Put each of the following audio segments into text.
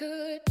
could.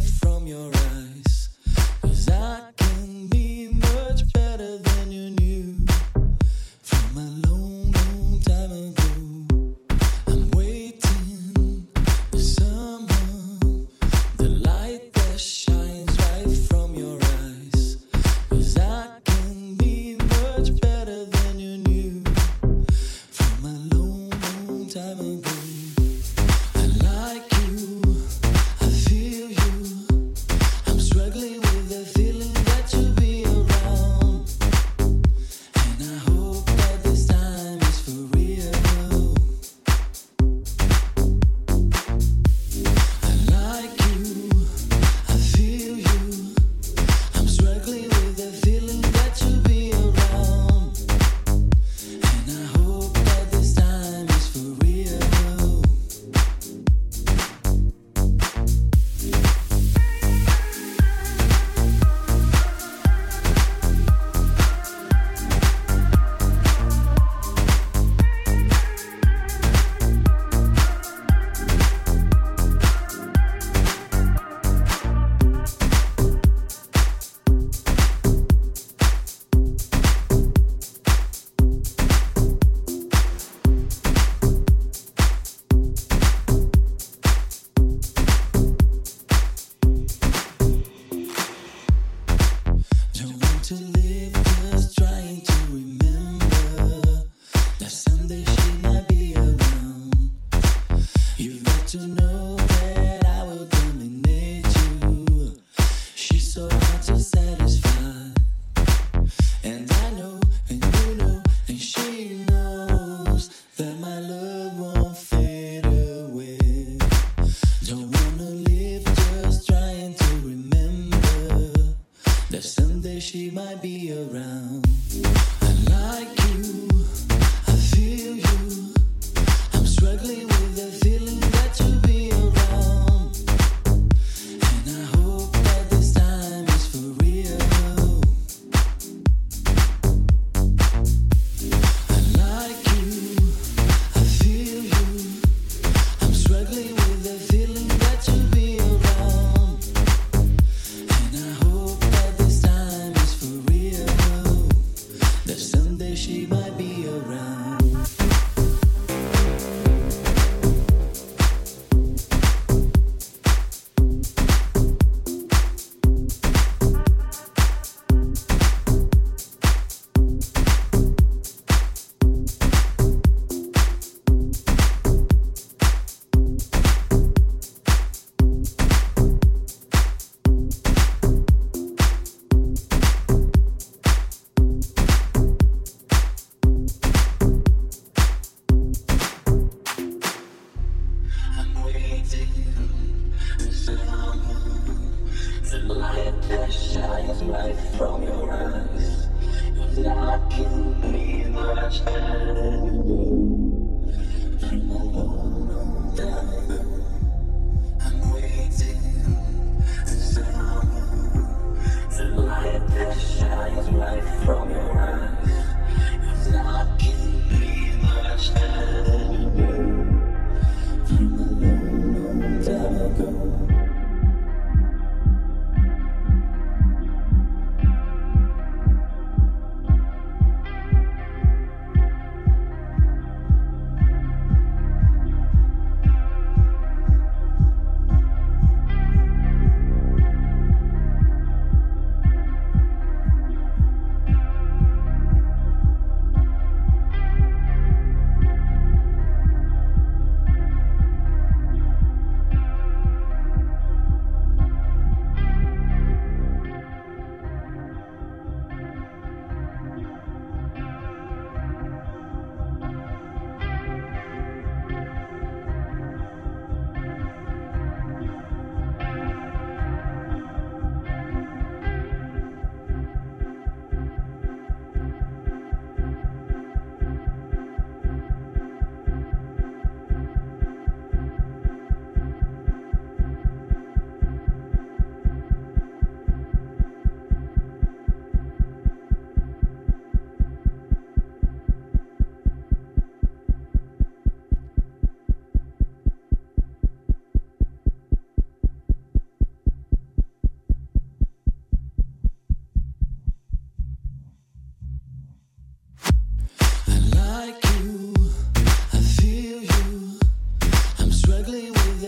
from your eyes.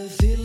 feel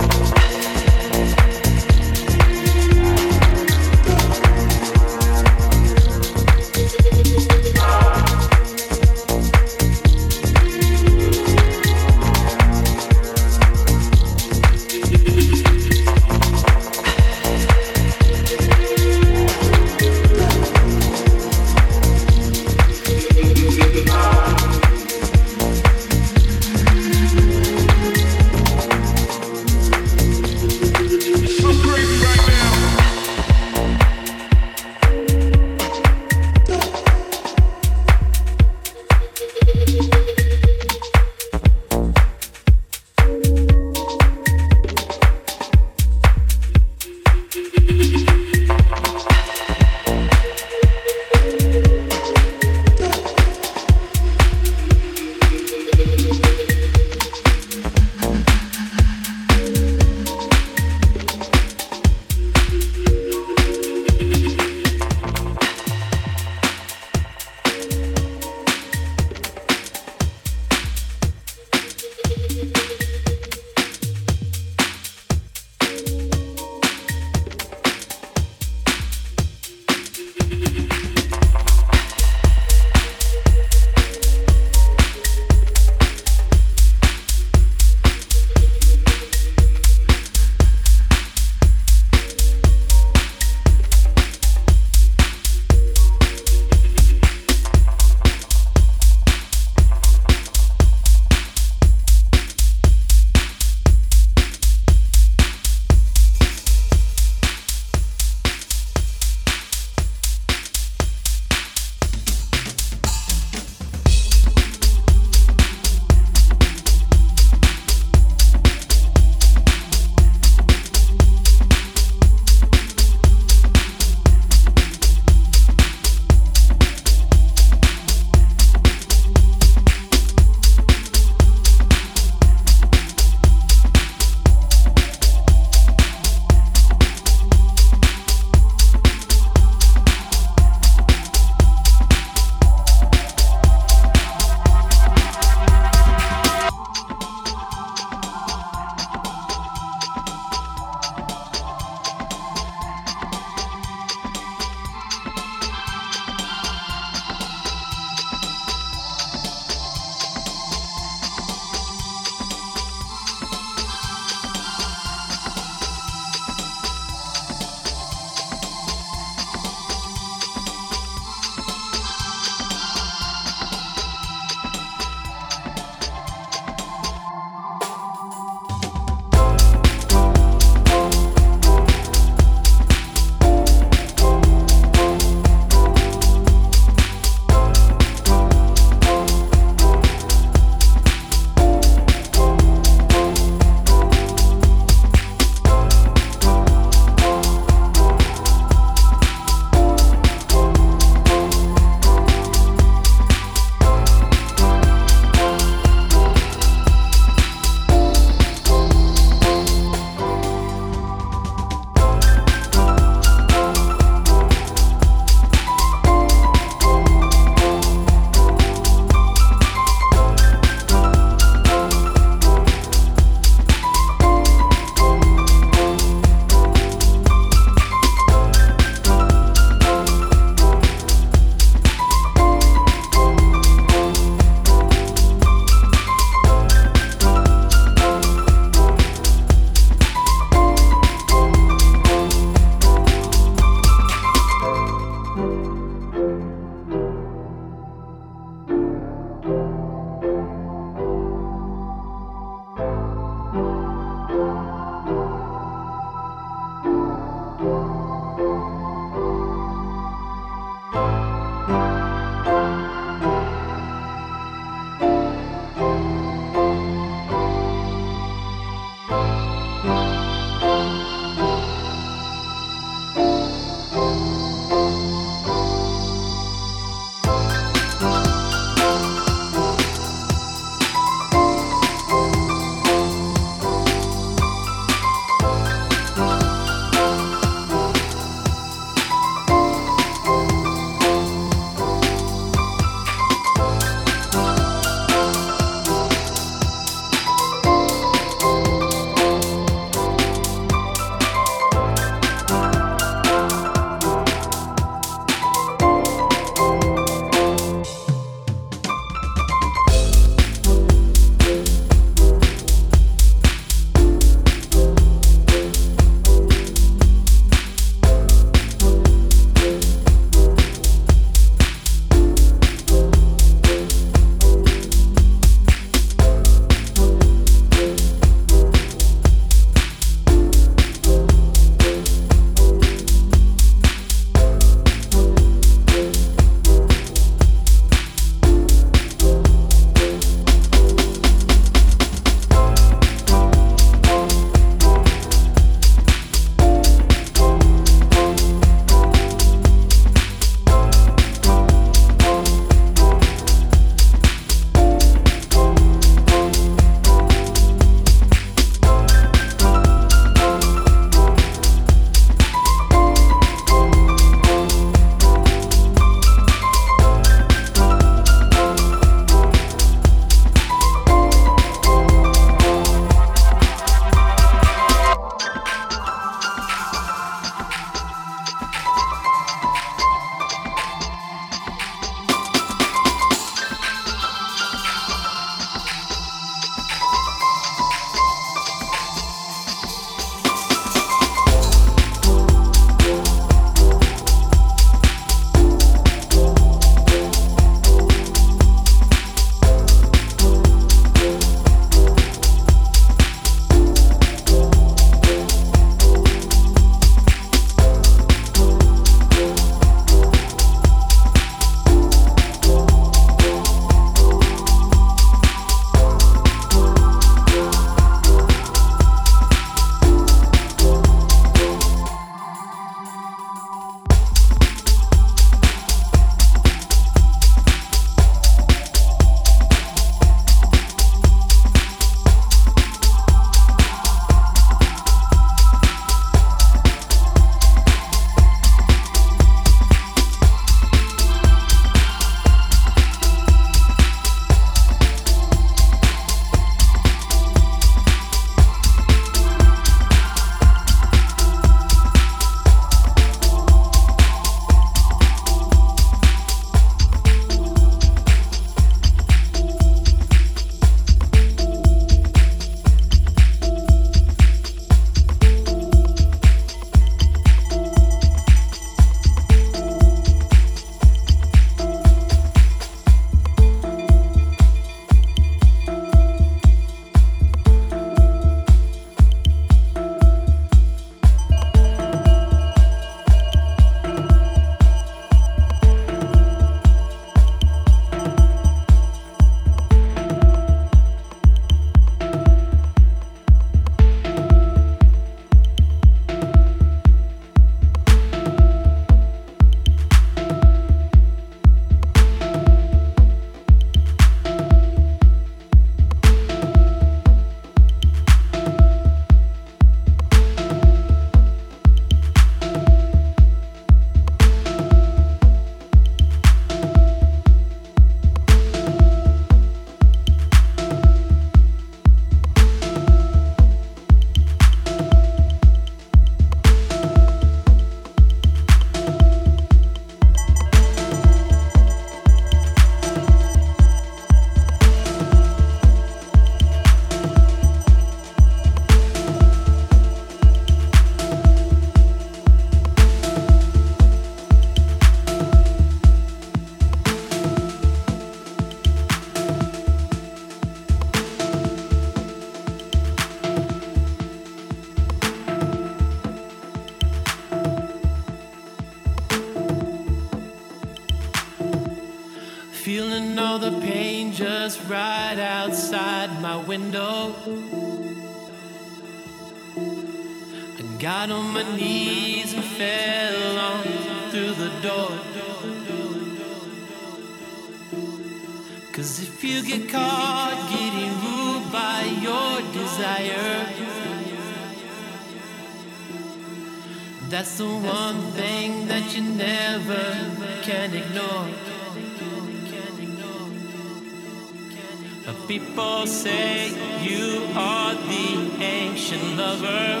Say you are the ancient lover,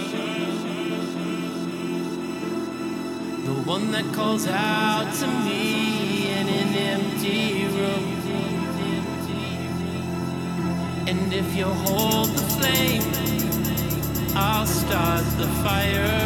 the one that calls out to me in an empty room. And if you hold the flame, I'll start the fire.